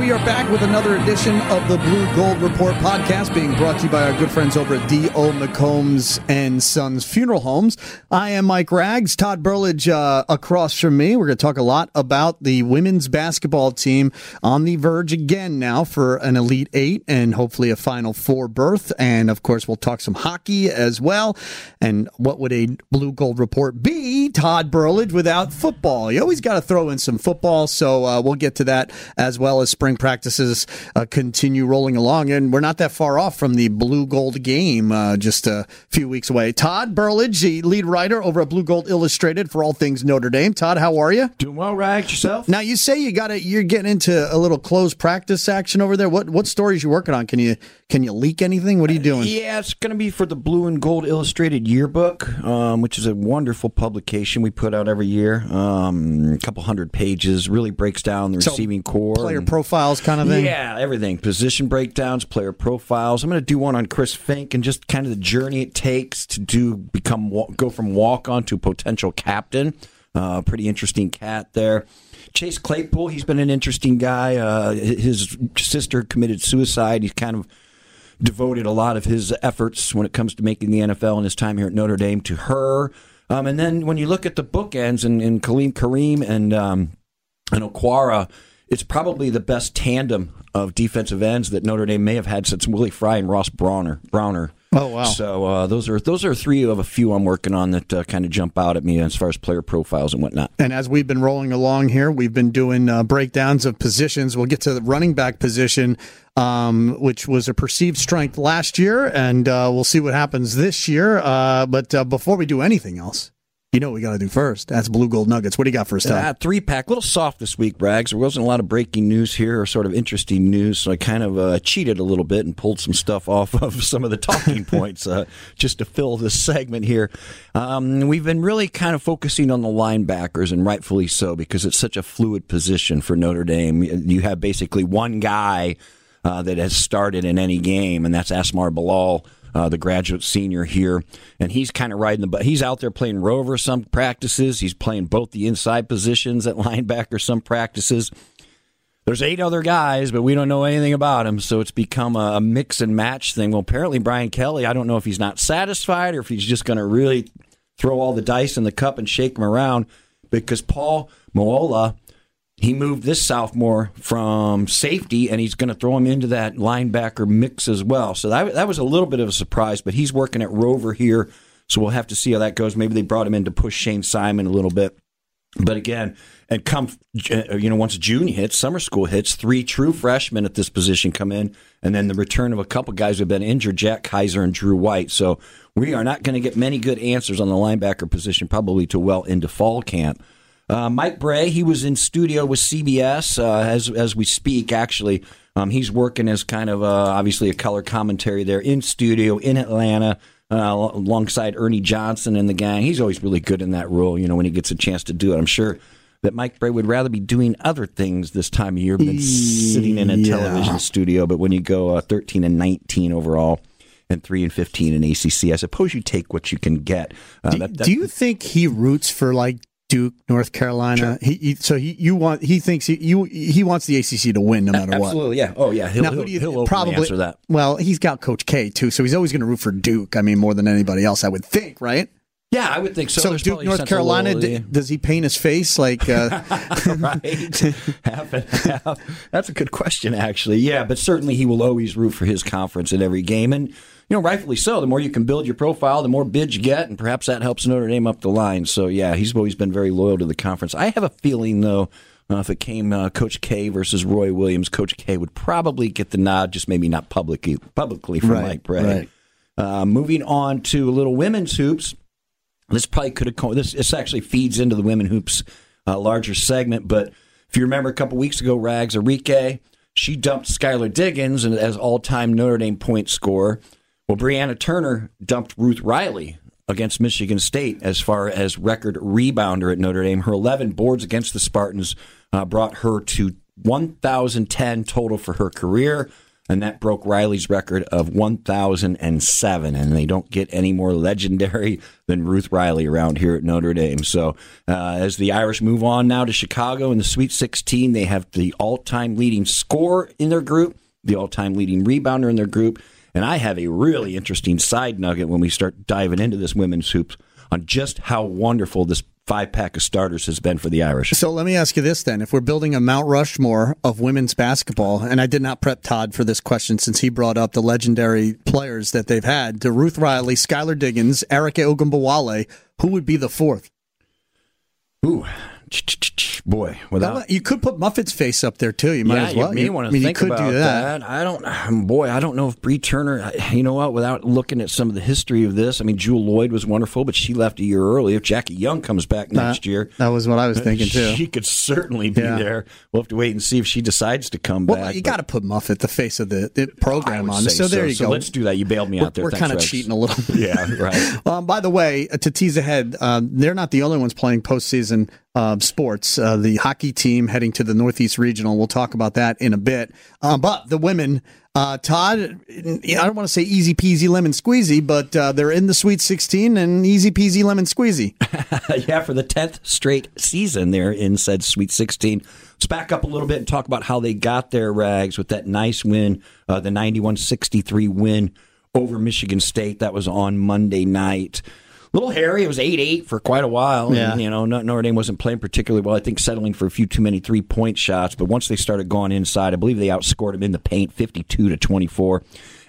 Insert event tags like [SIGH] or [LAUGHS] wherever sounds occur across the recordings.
We are back with another edition of the Blue Gold Report podcast being brought to you by our good friends over at D.O. McCombs and Sons Funeral Homes. I am Mike Rags, Todd Burlage uh, across from me. We're going to talk a lot about the women's basketball team on the verge again now for an Elite Eight and hopefully a Final Four berth. And of course, we'll talk some hockey as well. And what would a Blue Gold Report be, Todd Burlage, without football? You always got to throw in some football, so uh, we'll get to that as well as spring practices uh, continue rolling along. And we're not that far off from the Blue Gold game, uh, just a few weeks away. Todd Burlage, the lead writer over at Blue Gold Illustrated for all things Notre Dame. Todd, how are you? Doing well, Rags. Yourself? Now you say you got to you're getting into a little closed practice action over there. What what stories you working on? Can you can you leak anything? What are you doing? Yeah, it's going to be for the Blue and Gold Illustrated Yearbook, um, which is a wonderful publication we put out every year. Um, a couple hundred pages, really breaks down the So, receiving core, Player and- profiles kind of thing. Yeah, everything. Position breakdowns, player profiles. I'm going to do one on Chris Finke and just kind of the journey it takes to do become go from walk on to potential captain. Uh, pretty interesting cat there. Chase Claypool, he's been an interesting guy. Uh, his sister committed suicide. He's kind of devoted a lot of his efforts when it comes to making the NFL and his time here at Notre Dame to her. Um, and then when you look at the bookends and, and Khalid Kareem and um, and Okwara, it's probably the best tandem of defensive ends that Notre Dame may have had since Willie Fry and Ross Browner. Browner. Oh, wow. So uh, those are those are three of a few I'm working on that uh, kind of jump out at me as far as player profiles and whatnot. And as we've been rolling along here, we've been doing uh, breakdowns of positions. We'll get to the running back position, um, which was a perceived strength last year, and uh, we'll see what happens this year. Uh, but uh, before we do anything else, you know what we got to do first. That's Blue Gold Nuggets. What do you got for us, Todd? Uh, three pack, a little soft this week, Brags. There wasn't a lot of breaking news here or sort of interesting news, so I kind of uh, cheated a little bit and pulled some stuff off of [LAUGHS] some of the talking points uh, just to fill this segment here. Um, we've been really kind of focusing on the linebackers, and rightfully so, because it's such a fluid position for Notre Dame. You have basically one guy uh, that has started in any game, and that's Asmar Bilal uh, the graduate senior here, and he's kind of riding the. But he's out there playing rover some practices. He's playing both the inside positions at [LAUGHS] linebacker some practices. There's eight other guys, but we don't know anything about him, so it's become a, a mix and match thing. Well, apparently Brian Kelly, I don't know if he's not satisfied or if he's just going to really throw all the dice in the cup and shake them around because Paul Moala he moved this sophomore from safety, and he's going to throw him into that linebacker mix as well. So that, that was a little bit of a surprise, but he's working at Rover here, so we'll have to see how that goes. Maybe they brought him in to push Shayne Simon a little bit. But again, and come, uh, you know, once June hits, summer school hits, three true freshmen at this position come in, and then the return of a couple guys who've been injured, Jack Kiser and Drew White. So we are not going to get many good answers on the linebacker position, probably to well into fall camp. Uh, Mike Brey, he was in studio with CBS uh, as as we speak. Actually, um, he's working as kind of uh, obviously a color commentary there in studio in Atlanta. Uh, alongside Ernie Johnson and the gang, he's always really good in that role. You know, when he gets a chance to do it, I'm sure that Mike Brey would rather be doing other things this time of year than sitting in a television studio. But when you go uh, 13 and 19 overall and 3 and 15 in ACC, I suppose you take what you can get. Uh, do, that- that- do you think he roots for like Duke, North Carolina? He, he so he you want he thinks he you he wants the ACC to win no matter what. Absolutely, yeah. Oh, yeah. He'll, Now, he'll, who do you he'll probably answer that. Well, he's got Coach K too, so he's always going to root for Duke. I mean, more than anybody else, I would think, right? Yeah, I would think so. So, There's Duke, North Carolina, d- does he paint his face like? Uh, [LAUGHS] right? [LAUGHS] half and half. That's a good question, actually. Yeah, but certainly he will always root for his conference in every game, and you know, rightfully so. The more you can build your profile, the more bids you get, and perhaps that helps Notre Dame up the line. So, yeah, he's always been very loyal to the conference. I have a feeling, though. Uh, if it came uh, Coach K versus Roy Williams, Coach K would probably get the nod, just maybe not publicly publicly for Right, Mike Brey. right. Uh, moving on to a little women's hoops. This probably could have co- this. This actually feeds into the women hoops uh, larger segment. But if you remember a couple weeks ago, Rags Arike, she dumped Skylar Diggins and as all time Notre Dame point scorer. Well, Brianna Turner dumped Ruth Riley against Michigan State as far as record rebounder at Notre Dame. Her 11 boards against the Spartans uh, brought her to 1,010 total for her career and that broke Riley's record of 1,007. And they don't get any more legendary [LAUGHS] than Ruth Riley around here at Notre Dame. So uh, as the Irish move on now to Chicago in the Sweet 16, they have the all time leading scorer in their group, the all time leading rebounder in their group. And I have a really interesting side nugget when we start diving into this women's hoops on just how wonderful this five pack of starters has been for the Irish. So let me ask you this then. If we're building a Mount Rushmore of women's basketball, and I did not prep Todd for this question since he brought up the legendary players that they've had to Ruth Riley, Skylar Diggins, Arike Ogunbowale, who would be the fourth? Ooh, boy, without you could put Muffet's face up there too. You might yeah, as well. You you, want to I mean, think you could about do that. that. I don't, boy, I don't know if Bree Turner. You know what? Without looking at some of the history of this, I mean, Jewell Loyd was wonderful, but she left a year early. If Jackie Young comes back next year, that was what I was [LAUGHS] thinking too. She could certainly be yeah. there. We'll have to wait and see if she decides to come well, back. You got to put Muffet, the face of the, the program, on. So, so, there you so go. Let's do that. You bailed me we're, out there. We're kind of cheating a little. [LAUGHS] bit. yeah, right. Um, by the way, uh, to tease ahead, uh, they're not the only ones playing postseason uh, sports. Uh, the hockey team heading to the Northeast Regional. We'll talk about that in a bit. Uh, but the women, uh, Todd, I don't want to say easy peasy lemon squeezy, but uh, they're in the Sweet 16 and easy peasy lemon squeezy. [LAUGHS] yeah, for the 10th straight season, they're in said Sweet 16. Let's back up a little bit and talk about how they got their rags with that nice win, uh, the 91 63 win over Michigan State. That was on Monday night little hairy. It was eight eight for quite a while. Yeah. And, you know, Notre Dame wasn't playing particularly well. I think settling for a few too many three point shots. But once they started going inside, I believe they outscored them in the paint, fifty two to twenty four.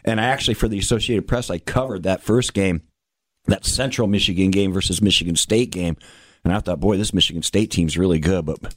And I actually, for the Associated Press, I covered that first game, that Central Michigan game versus Michigan State game. And I thought, boy, this Michigan State team's really good, but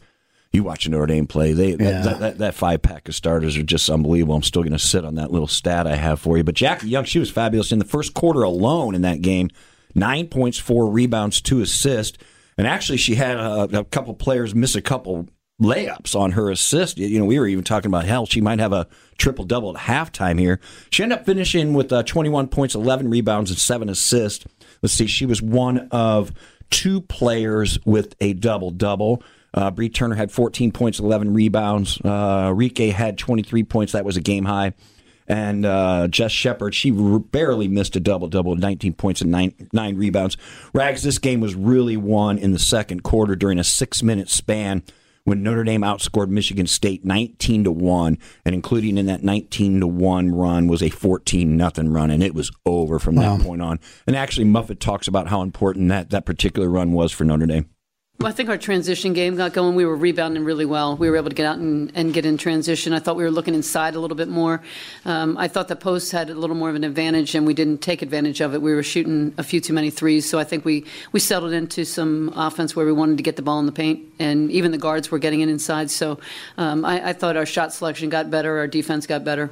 you watch Notre Dame play. They yeah. that, that, that, five pack of starters are just unbelievable. I'm still going to sit on that little stat I have for you. But Jackie Young, she was fabulous in the first quarter alone in that game nine points, four rebounds, two assists. And actually, she had a, a couple players miss a couple layups on her assist. You know, we were even talking about hell, she might have a triple double at halftime here. She ended up finishing with uh, 21 points, 11 rebounds, and seven assists. Let's see, she was one of two players with a double double. Uh, Bree Turner had 14 points, 11 rebounds. Uh, Rike had 23 points. That was a game high and uh, Jess Shepard, she barely missed a double double, 19 points and nine, nine rebounds. Rags, this game was really won in the second quarter during a six minute span when Notre Dame outscored Michigan State 19 to 1 and including in that 19 to 1 run was a 14 nothing run and it was over from that point on. And actually Muffet talks about how important that that particular run was for Notre Dame. Well, I think our transition game got going. We were rebounding really well. We were able to get out and, and get in transition. I thought we were looking inside a little bit more. Um, I thought the post had a little more of an advantage, and we didn't take advantage of it. We were shooting a few too many threes, so I think we, we settled into some offense where we wanted to get the ball in the paint, and even the guards were getting in inside. So um, I, I thought our shot selection got better, our defense got better.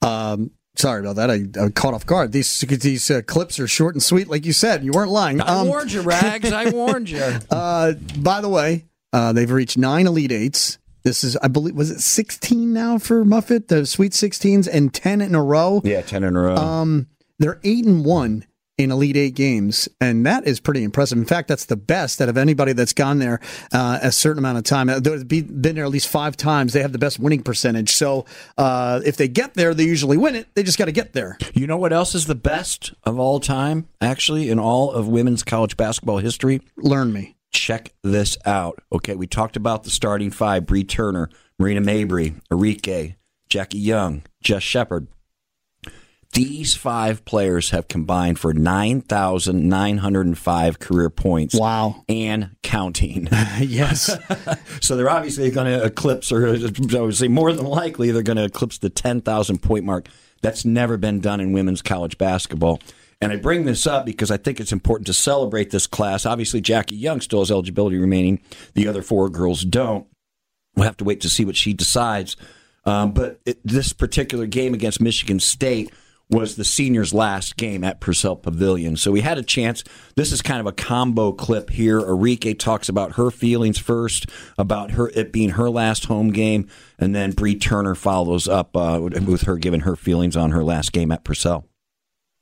Um, Sorry about that. I, I caught off guard. These these uh, clips are short and sweet, like you said. You weren't lying. I um, warned you, Rags. I warned you. [LAUGHS] Uh, by the way, uh, they've reached nine Elite Eights. This is, I believe, was it 16 now for Muffet, the Sweet 16s, and 10 in a row? Yeah, 10 in a row. Um, they're 8 and 1 in Elite Eight games, and that is pretty impressive. In fact, that's the best out of anybody that's gone there uh, a certain amount of time. They've been there at least five times. They have the best winning percentage. So uh, if they get there, they usually win it. They just got to get there. You know what else is the best of all time, actually, in all of women's college basketball history? Learn me. Check this out. Okay, we talked about the starting five Bree Turner, Marina Mabrey, Arike, Jackie Young, Jess Shepard. These five players have combined for 9,905 career points. Wow. And counting. [LAUGHS] [LAUGHS] yes. so they're obviously going to eclipse, or I would say more than likely, they're going to eclipse the 10,000 point mark. That's never been done in women's college basketball. And I bring this up because I think it's important to celebrate this class. Obviously, Jackie Young still has eligibility remaining. The other four girls don't. We'll have to wait to see what she decides. Um, but it, this particular game against Michigan State was the seniors' last game at Purcell Pavilion. So we had a chance. This is kind of a combo clip here. Arike talks about her feelings first, about her it being her last home game, and then Bree Turner follows up uh, with her giving her feelings on her last game at Purcell.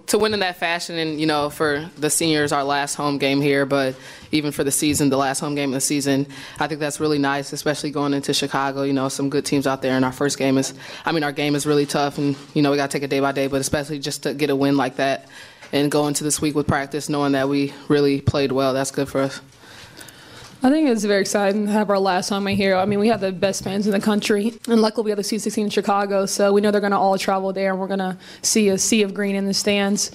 To win in that fashion and you know for the seniors our last home game here but even for the season the last home game of the season i think that's really nice especially going into chicago. You know some good teams out there and our first game is i mean our game is really tough and you know we got to take it day by day but especially just to get a win like that and go into this week with practice knowing that we really played well that's good for us I think it's very exciting to have our last home here. I mean, we have the best fans in the country, and luckily we have the Sweet 16 in Chicago, so we know they're going to all travel there, and we're going to see a sea of green in the stands.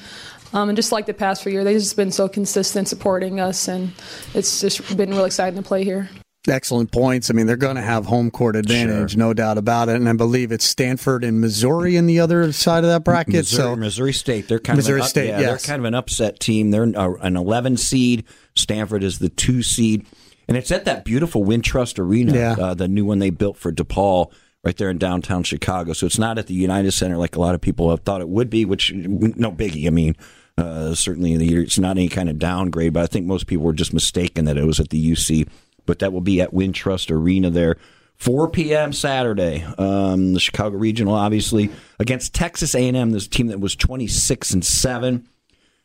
Um, and just like the past few years, they've just been so consistent supporting us, and it's just been really exciting to play here. Excellent points. I mean, they're going to have home court advantage, sure. no doubt about it. And I believe it's Stanford and Missouri in the other side of that bracket. Missouri, so Missouri State, they're kind Missouri of an, State, yeah, yes. they're kind of an upset team. They're an 11 seed. Stanford is the two seed. And it's at that beautiful Wintrust Arena, yeah. uh, the new one they built for DePaul right there in downtown Chicago. So it's not at the United Center like a lot of people have thought it would be, which, no biggie. I mean, uh, certainly it's not any kind of downgrade, but I think most people were just mistaken that it was at the UC. But that will be at Wintrust Arena there. 4 p.m. Saturday, um, the Chicago Regional, obviously, against Texas A&M, this team that was 26 and 7.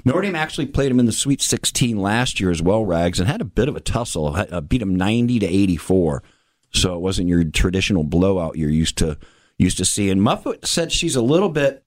Notre Dame actually played him in the Sweet 16 last year as well, Rags, and had a bit of a tussle. Uh, beat him 90 to 84. So it wasn't your traditional blowout you're used to used to seeing. Muffet said she's a little bit.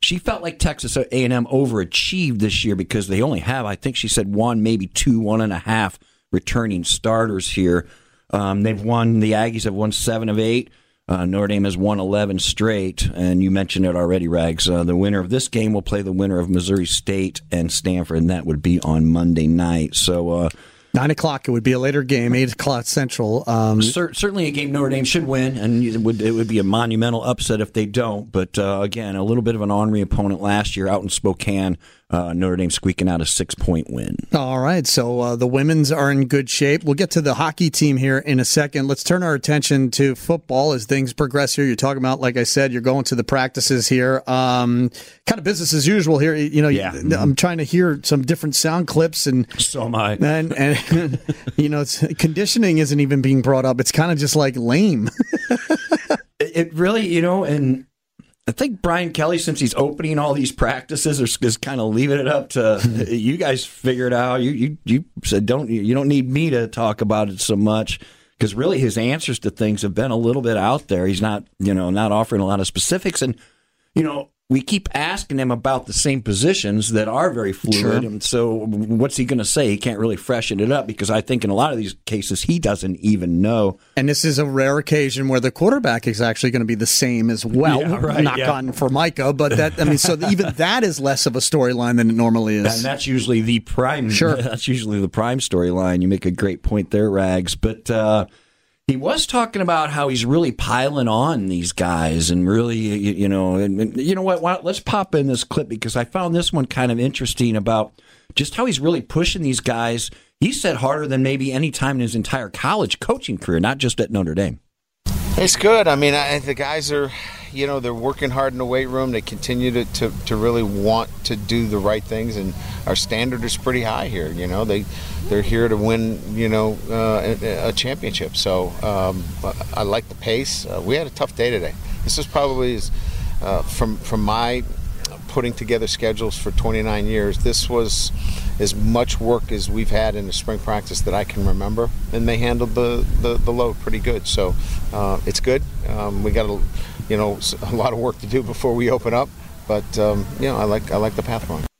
She felt like Texas A&M overachieved this year because they only have, I think she said, one, maybe two, one and a half returning starters here. Um, they've won. The Aggies have won seven of eight. Uh, Notre Dame has won 11 straight, and you mentioned it already, Rags. Uh, the winner of this game will play the winner of Missouri State and Stanford, and that would be on Monday night. So, uh, Nine o'clock. It would be a later game, eight o'clock Central. Um, cer- certainly, a game Notre Dame should win, and it would it would be a monumental upset if they don't. But uh, again, a little bit of an ornery opponent last year out in Spokane. Uh, Notre Dame squeaking out a six point win. All right, so uh, the women's are in good shape. We'll get to the hockey team here in a second. Let's turn our attention to football as things progress here. You're talking about, like I said, you're going to the practices here. Um, kind of business as usual here. You know, yeah. I'm trying to hear some different sound clips and so am I. And, and [LAUGHS] you know, conditioning isn't even being brought up. It's kind of just like lame. [LAUGHS] it really, you know, and I think Brian Kelly, since he's opening all these practices, is, is kind of leaving it up to [LAUGHS] you guys figure it out. You you you said don't you don't need me to talk about it so much because really his answers to things have been a little bit out there. He's not you know not offering a lot of specifics, and you know we keep asking him about the same positions that are very fluid. Sure. And so, what's he going to say? He can't really freshen it up because I think in a lot of these cases he doesn't even know. And this is a rare occasion where the quarterback is actually going to be the same as well. Yeah, right, Knock yeah. on for Micah, but that I mean, so even that is less of a storyline than it normally is. And that's usually the prime. Sure. [LAUGHS] That's usually the prime storyline. You make a great point there, Rags. But uh, he was talking about how he's really piling on these guys and really, you, you know, and, and you know what? Why, let's pop in this clip because I found this one kind of interesting about just how he's really pushing these guys. He said harder than maybe any time in his entire college coaching career, not just at Notre Dame. It's good. I mean, I, the guys are, you know, they're working hard in the weight room. They continue to, to, to really want to do the right things, and our standard is pretty high here. You know, they they're here to win, you know, uh, a, championship. So um, I like the pace. Uh, we had a tough day today. This is probably uh, from from my putting together schedules for 29 years. This was as much work as we've had in the spring practice that I can remember, and they handled the, the, the load pretty good. So uh, it's good. Um, we got a, you know a lot of work to do before we open up, but um, you know I like I like the path we're on.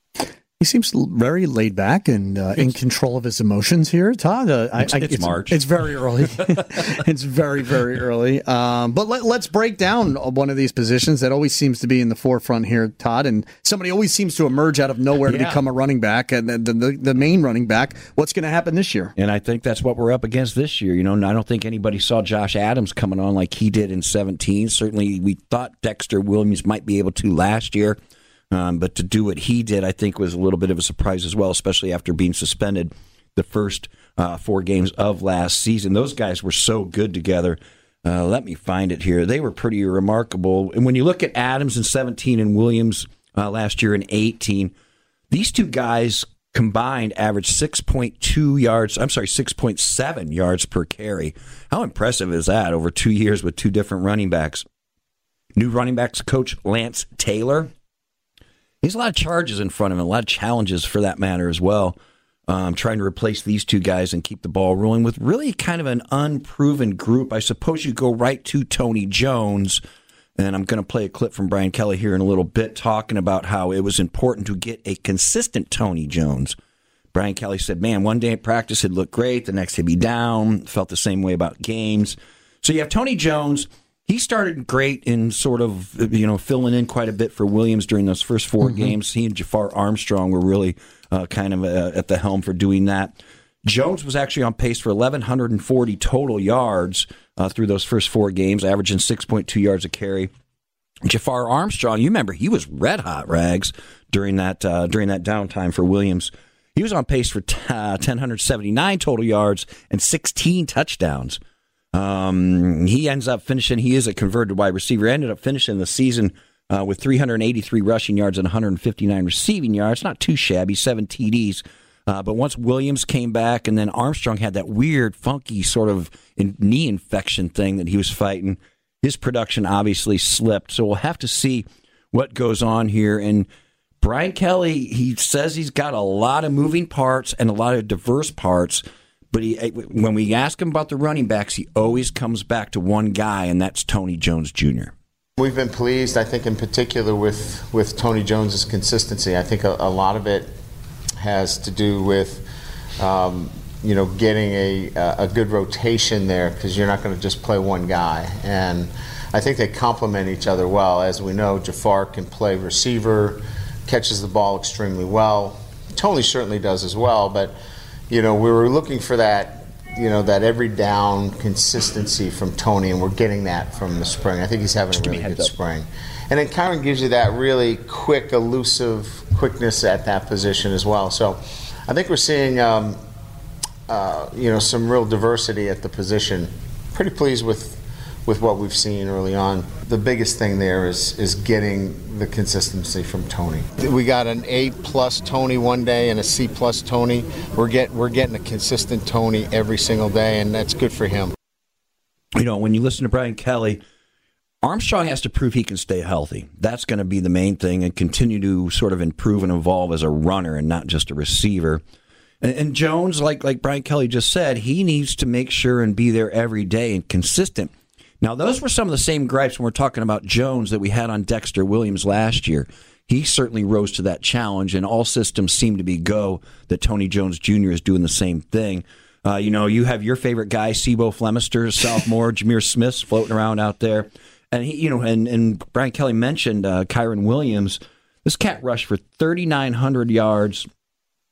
He seems very laid back and uh, in control of his emotions here, Todd. Uh, I, It's- it's March. It's very early. [LAUGHS] [LAUGHS] it's very, very early. Um, but let, let's break down one of these positions that always seems to be in the forefront here, Todd. And somebody always seems to emerge out of nowhere to Yeah. become a running back, and the, the, the main running back. What's going to happen this year? And I think that's what we're up against this year. You know, and I don't think anybody saw Josh Adams coming on like he did in 17. Certainly, we thought Dexter Williams might be able to last year. Um, but to do what he did, I think, was a little bit of a surprise as well, especially after being suspended the first uh, four games of last season. Those guys were so good together. Uh, let me find it here. They were pretty remarkable. And when you look at Adams in 17 and Williams uh, last year in 18, these two guys combined averaged 6.2 yards, I'm sorry, 6.7 yards per carry. How impressive is that over two years with two different running backs? New running backs coach Lance Taylor. He has a lot of charges in front of him, a lot of challenges for that matter as well. Um, trying to replace these two guys and keep the ball rolling with really kind of an unproven group. I suppose you go right to Tony Jones, and I'm going to play a clip from Brian Kelly here in a little bit talking about how it was important to get a consistent Tony Jones. Brian Kelly said, Man, one day at practice he'd look great, the next he'd be down, felt the same way about games. So you have Tony Jones he started great in sort of you know filling in quite a bit for Williams during those first 4 mm-hmm. games. He and Jafar Armstrong were really uh, kind of uh, at the helm for doing that. Jones was actually on pace for 1,140 total yards uh, through those first four games, averaging 6.2 yards a carry. Jafar Armstrong, you remember he was red hot rags during that uh, during that downtime for Williams. He was on pace for t- 1,079 uh, total yards and 16 touchdowns. Um, he ends up finishing. He is a converted wide receiver. Ended up finishing the season uh, with 383 rushing yards and 159 receiving yards. Not too shabby. Seven TDs. Uh, but once Williams came back, and then Armstrong had that weird, funky sort of in, knee infection thing that he was fighting, his production obviously slipped. So we'll have to see what goes on here. And Brian Kelly, he says he's got a lot of moving parts and a lot of diverse parts. But he, when we ask him about the running backs, he always comes back to one guy, and that's Tony Jones Jr. We've been pleased, I think, in particular with, with Tony Jones's consistency. I think a, a lot of it has to do with, um, you know, getting a, a good rotation there because you're not going to just play one guy. And I think they complement each other well. As we know, Jafar can play receiver, catches the ball extremely well. Tony certainly does as well, but you know, we were looking for that, you know, that every down consistency from Tony, and we're getting that from the spring. I think he's having a really good up. spring. And it kind of gives you that really quick, elusive quickness at that position as well. So I think we're seeing, um, uh, you know, some real diversity at the position. Pretty pleased with with what we've seen early on. The biggest thing there is is getting the consistency from Tony. We got an A plus Tony one day and a C plus Tony. We're get we're getting a consistent Tony every single day, and that's good for him. You know, when you listen to Brian Kelly, Armstrong has to prove he can stay healthy. That's going to be the main thing, and continue to sort of improve and evolve as a runner and not just a receiver. And, and Jones, like like Brian Kelly just said, he needs to make sure and be there every day and consistent. Now, those were some of the same gripes when we're talking about Jones that we had on Dexter Williams last year. He certainly rose to that challenge, and all systems seem to be go that Tony Jones Jr. is doing the same thing. Uh, you know, you have your favorite guy, C'Bo Flemister, sophomore, [LAUGHS] Jahmir Smith's floating around out there. And he, you know, and, and Brian Kelly mentioned uh, Kyren Williams. This cat rushed for 3,900 yards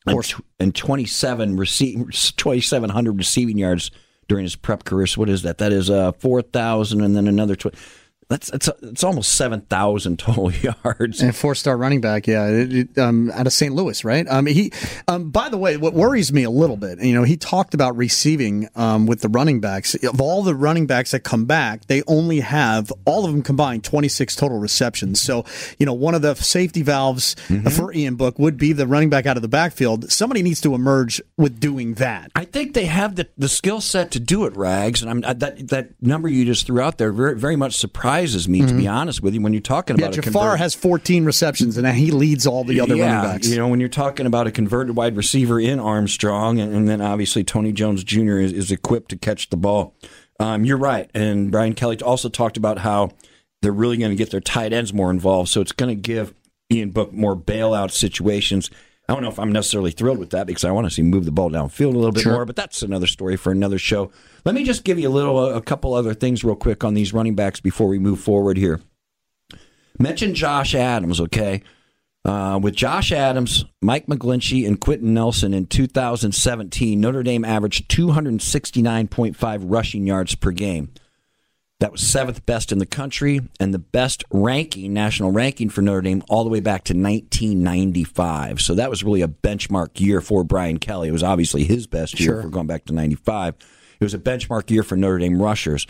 and, and 27 receive, 2,700 receiving yards during his prep career. So what is that? That is uh, 4,000 and then another 20 that's it's it's almost seven thousand total [LAUGHS] yards. And four star running back, yeah, it, it, um, out of St. Louis, right? Um, he, um, by the way, what worries me a little bit, you know, he talked about receiving um, with the running backs. Of all the running backs that come back, they only have all of them combined twenty six total receptions. So, you know, one of the safety valves mm-hmm. for Ian Book would be the running back out of the backfield. Somebody needs to emerge with doing that. I think they have the the skill set to do it, Rags, and I'm that that number you just threw out there very very much surprised surprises me, mm-hmm. to be mm-hmm. honest with you, when you're talking yeah, about Jafar convert- has 14 receptions, and he leads all the other yeah, running backs. You know, when you're talking about a converted wide receiver in Armstrong, and, and then obviously Tony Jones Jr. is, is equipped to catch the ball. Um, you're right. And Brian Kelly also talked about how they're really going to get their tight ends more involved. So it's going to give Ian Book more bailout situations. I don't know if I'm necessarily thrilled with that because I want to see move the ball downfield a little bit sure. more, but that's another story for another show. Let me just give you a little, a couple other things real quick on these running backs before we move forward here. Mention Josh Adams, okay? Uh, with Josh Adams, Mike McGlinchey, and Quenton Nelson in 2017, Notre Dame averaged 269.5 rushing yards per game. That was seventh best in the country and the best ranking, national ranking for Notre Dame all the way back to 1995. So that was really a benchmark year for Brian Kelly. It was obviously his best year sure. for going back to 95. It was a benchmark year for Notre Dame rushers.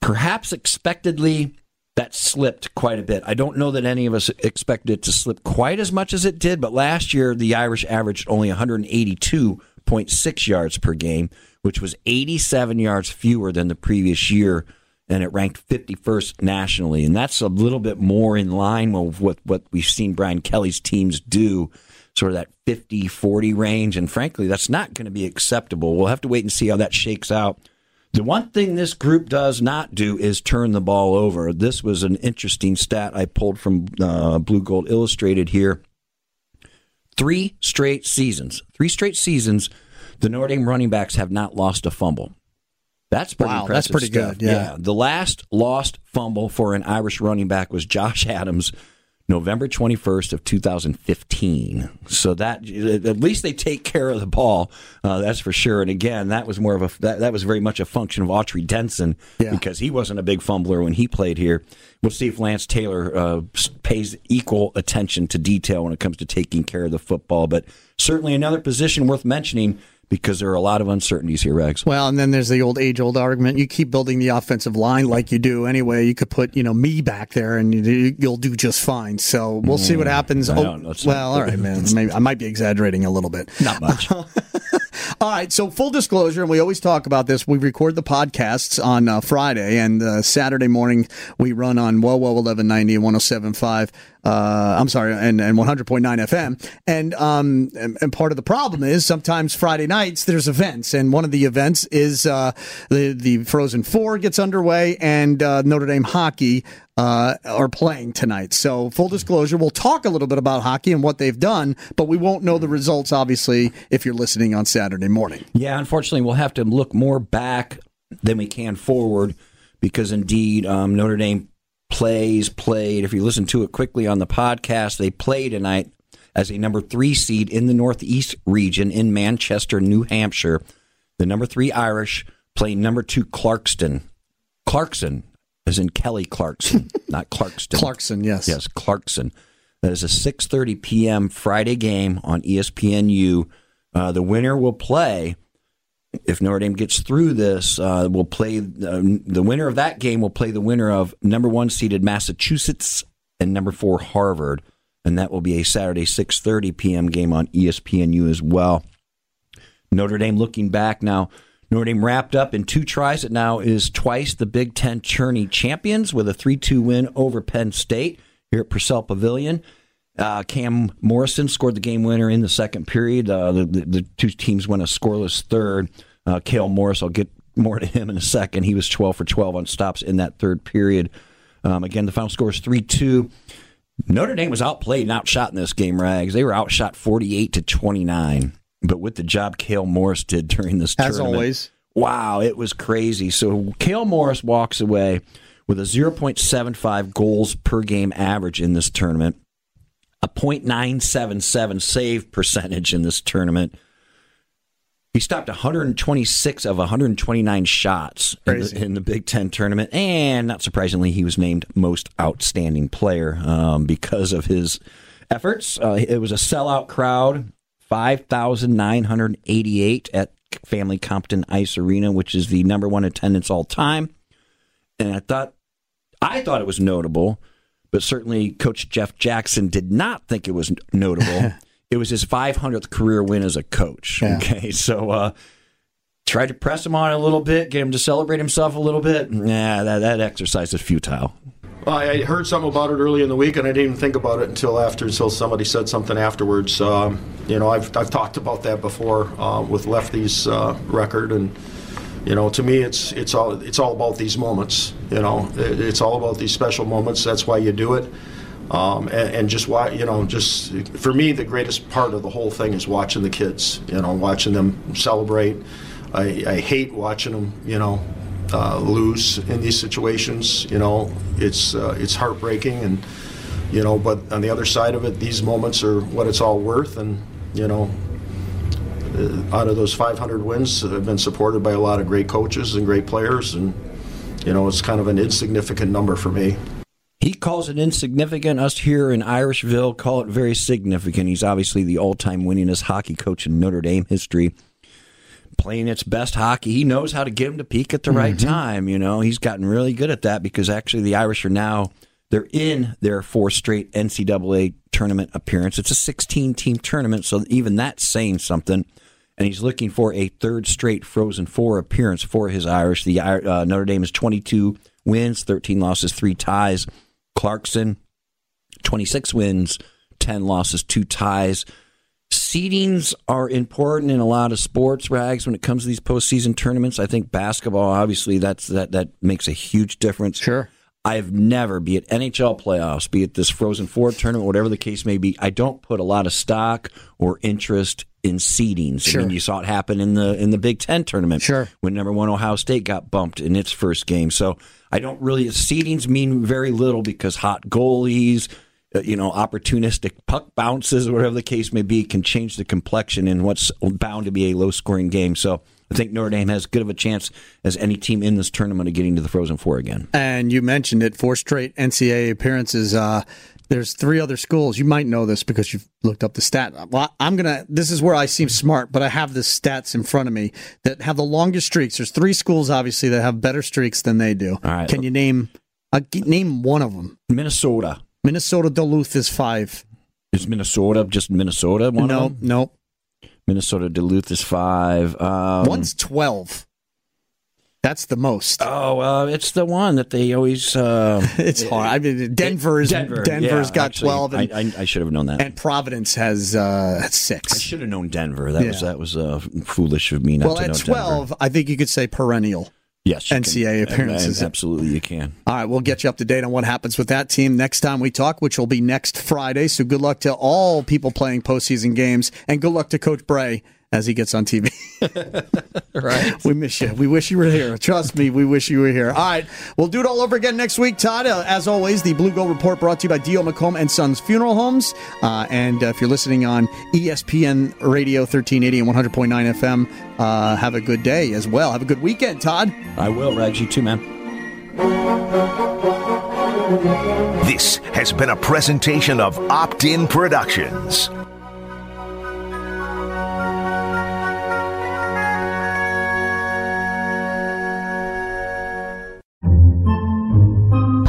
Perhaps expectedly, that slipped quite a bit. I don't know that any of us expected it to slip quite as much as it did, but last year the Irish averaged only 182.6 yards per game, which was 87 yards fewer than the previous year and it ranked 51st nationally. And that's a little bit more in line with what, what we've seen Brian Kelly's teams do, sort of that 50 40 range. And frankly, that's not going to be acceptable. We'll have to wait and see how that shakes out. The one thing this group does not do is turn the ball over. This was an interesting stat I pulled from uh, Blue Gold Illustrated here. Three straight seasons, three straight seasons, the Notre Dame running backs have not lost a fumble. That's pretty wow, impressive. That's pretty stuff. good. Yeah. yeah. The last lost fumble for an Irish running back was Josh [LAUGHS] Adams November 21st of 2015. So that at least they take care of the ball. Uh, that's for sure. And again, that was more of a that, that was very much a function of Autry Denson yeah. because he wasn't a big fumbler when he played here. We'll see if Lance Taylor uh, pays equal attention to detail when it comes to taking care of the football. But certainly another position worth mentioning because there are a lot of uncertainties here, Regs. Well, and then there's the old age old argument. You keep building the offensive line like you do anyway. You could put, you know, me back there and you'll do just fine. So we'll mm, see what mm, happens. Oh, well, all right, man. Maybe, I might be exaggerating a little bit. Not much. [LAUGHS] All right. So, full disclosure, and we always talk about this. We record the podcasts on uh, Friday, and uh, Saturday morning we run on WOWO 1190 and 1075. Uh, I'm sorry, and, and 100.9 FM. And, um, and, and part of the problem is sometimes Friday nights there's events, and one of the events is uh, the the Frozen Four gets underway, and uh, Notre Dame hockey uh, are playing tonight. So, full disclosure, we'll talk a little bit about hockey and what they've done, but we won't know the results, obviously, if you're listening on Saturday morning. Yeah, unfortunately, we'll have to look more back than we can forward because indeed, um, Notre Dame plays, played. If you listen to it quickly on the podcast, they play tonight as a number three seed in the Northeast region in Manchester, New Hampshire. The number three Irish play number two Clarkston. Clarkson as in Kelly Clarkson, [LAUGHS] not Clarkston. Clarkson, yes. Yes, Clarkson. That is a 6:30 p.m. Friday game on ESPNU. Uh, the winner will play. If Notre Dame gets through this, uh, will play uh, the winner of that game will play the winner of number one seeded Massachusetts and number four Harvard, and that will be a Saturday 6:30 p.m. game on ESPNU as well. Notre Dame looking back now Notre Dame wrapped up in two tries. It now is twice the Big Ten tourney champions with a 3 2 win over Penn State here at Purcell Pavilion. Uh, Cam Morrison scored the game winner in the second period. Uh, the, the, the, two teams went a scoreless third. Uh, Cale Morris, I'll get more to him in a second. He was 12 for 12 on stops in that third period. Um, again, the final score is 3 2. Notre Dame was outplayed and outshot in this game, Rags. They were outshot 48 to 29 but with the job Cale Morris did during this As tournament, always. wow, it was crazy. So Cale Morris walks away with a 0.75 goals per game average in this tournament, a .977 save percentage in this tournament. He stopped 126 of 129 shots in the, in the, Big Ten tournament, and not surprisingly, he was named most outstanding player um, because of his efforts. Uh, it was a sellout crowd. 5,988 at Family Compton Ice Arena, which is the number one attendance all time. And I thought, I thought it was notable, but certainly Coach Jeff Jackson did not think it was notable. [LAUGHS] it was his 500th career win as a coach. Yeah. Okay, so uh, tried to press him on a little bit, get him to celebrate himself a little bit. Nah, that, that exercise is futile. I heard something about it early in the week, and I didn't even think about it until after, until somebody said something afterwards. Um, you know, I've, I've talked about that before uh, with Lefty's uh, record, and you know, to me, it's it's all it's all about these moments. You know, it, it's all about these special moments. That's why you do it. Um, and, and, just why you know, just for me, the greatest part of the whole thing is watching the kids. You know, watching them celebrate. I, I hate watching them. You know, uh, lose in these situations. You know, it's uh, it's heartbreaking, and you know, but on the other side of it, these moments are what it's all worth, and you know. Uh, out of those 500 wins, I've been supported by a lot of great coaches and great players, and you know it's kind of an insignificant number for me. He calls it insignificant. Us here in Irishville call it very significant. He's obviously the all-time winningest hockey coach in Notre Dame history playing its best hockey. He knows how to get him to peak at the mm-hmm. right time. You know, he's gotten really good at that because actually the Irish are now they're in their fourth straight NCAA tournament appearance. It's a 16 team tournament, so even that's saying something. And he's looking for a third straight Frozen Four appearance for his Irish. The uh, Notre Dame is 22 wins, 13 losses, three ties. Clarkson, 26 wins, 10 losses, two ties. Seedings are important in a lot of sports rags when it comes to these postseason tournaments. I think basketball, obviously, that's that that makes a huge difference. Sure. I've never, be it NHL playoffs, be it this Frozen Four tournament, whatever the case may be, I don't put a lot of stock or interest in seedings. Sure. I mean, you saw it happen in the in the Big Ten tournament, Sure. when number one Ohio State got bumped in its first game. So I don't really seedings mean very little because hot goalies, you know, opportunistic puck bounces, whatever the case may be, can change the complexion in what's bound to be a low scoring game. So I think Notre Dame has as good of a chance as any team in this tournament of getting to the Frozen Four again. And you mentioned it, four straight NCAA appearances. Uh, there's three other schools. You might know this because you've looked up the stat. Well, I'm gonna. This is where I seem smart, but I have the stats in front of me that have the longest streaks. There's three schools, obviously, that have better streaks than they do. All right. Can you name? Uh, name one of them. Minnesota. Minnesota Duluth is five. Is Minnesota just Minnesota? One no, of them? no. Minnesota Duluth is five. Um, One's twelve. That's the most. Oh, uh, it's the one that they always. Uh, [LAUGHS] it's hard. I mean, Denver's Denver. Denver's yeah, got actually, twelve, and, I, I, I should have known that. and Providence has uh, I should have known Denver. That was that was uh, foolish of me not Well, to know Well, at Denver. twelve, I think you could say perennial. Yes, you can. NCAA appearances. Absolutely, you can. All right, we'll get you up to date on what happens with that team next time we talk, which will be next Friday. So good luck to all people playing postseason games, and good luck to Coach Brey as he gets on TV. [LAUGHS] [LAUGHS] Right. we miss you. We wish you were here. Trust me, we wish you were here. All right, we'll do it all over again next week, Todd. Uh, as always, the Blue Gold Report brought to you by D.O. McComb and Sons Funeral Homes. Uh, and uh, if you're listening on ESPN Radio 1380 and 100.9 FM, uh, have a good day as well. Have a good weekend, Todd. I will, Rags. You too, man. This has been a presentation of Opt In Productions.